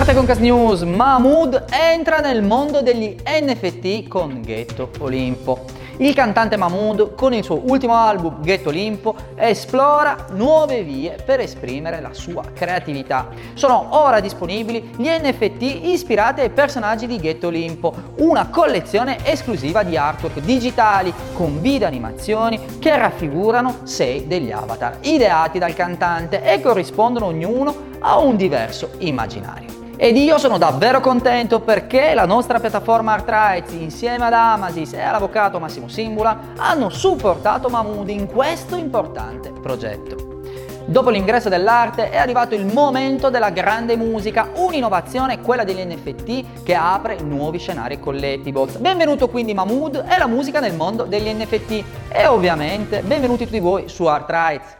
Arte con Cas News, Mahmood entra nel mondo degli NFT con Ghetto Olimpo. Il cantante Mahmood con il suo ultimo album Ghetto Olimpo esplora nuove vie per esprimere la sua creatività. Sono ora disponibili gli NFT ispirati ai personaggi di Ghetto Olimpo, una collezione esclusiva di artwork digitali con video animazioni che raffigurano sei degli avatar ideati dal cantante e corrispondono ognuno a un diverso immaginario. Ed io sono davvero contento perché la nostra piattaforma ArtRights insieme ad Amasis e all'avvocato Massimo Simbula hanno supportato Mahmood in questo importante progetto. Dopo l'ingresso dell'arte è arrivato il momento della grande musica, un'innovazione quella degli NFT che apre nuovi scenari collectibles. Benvenuto quindi Mahmood e la musica nel mondo degli NFT e ovviamente benvenuti tutti voi su ArtRights.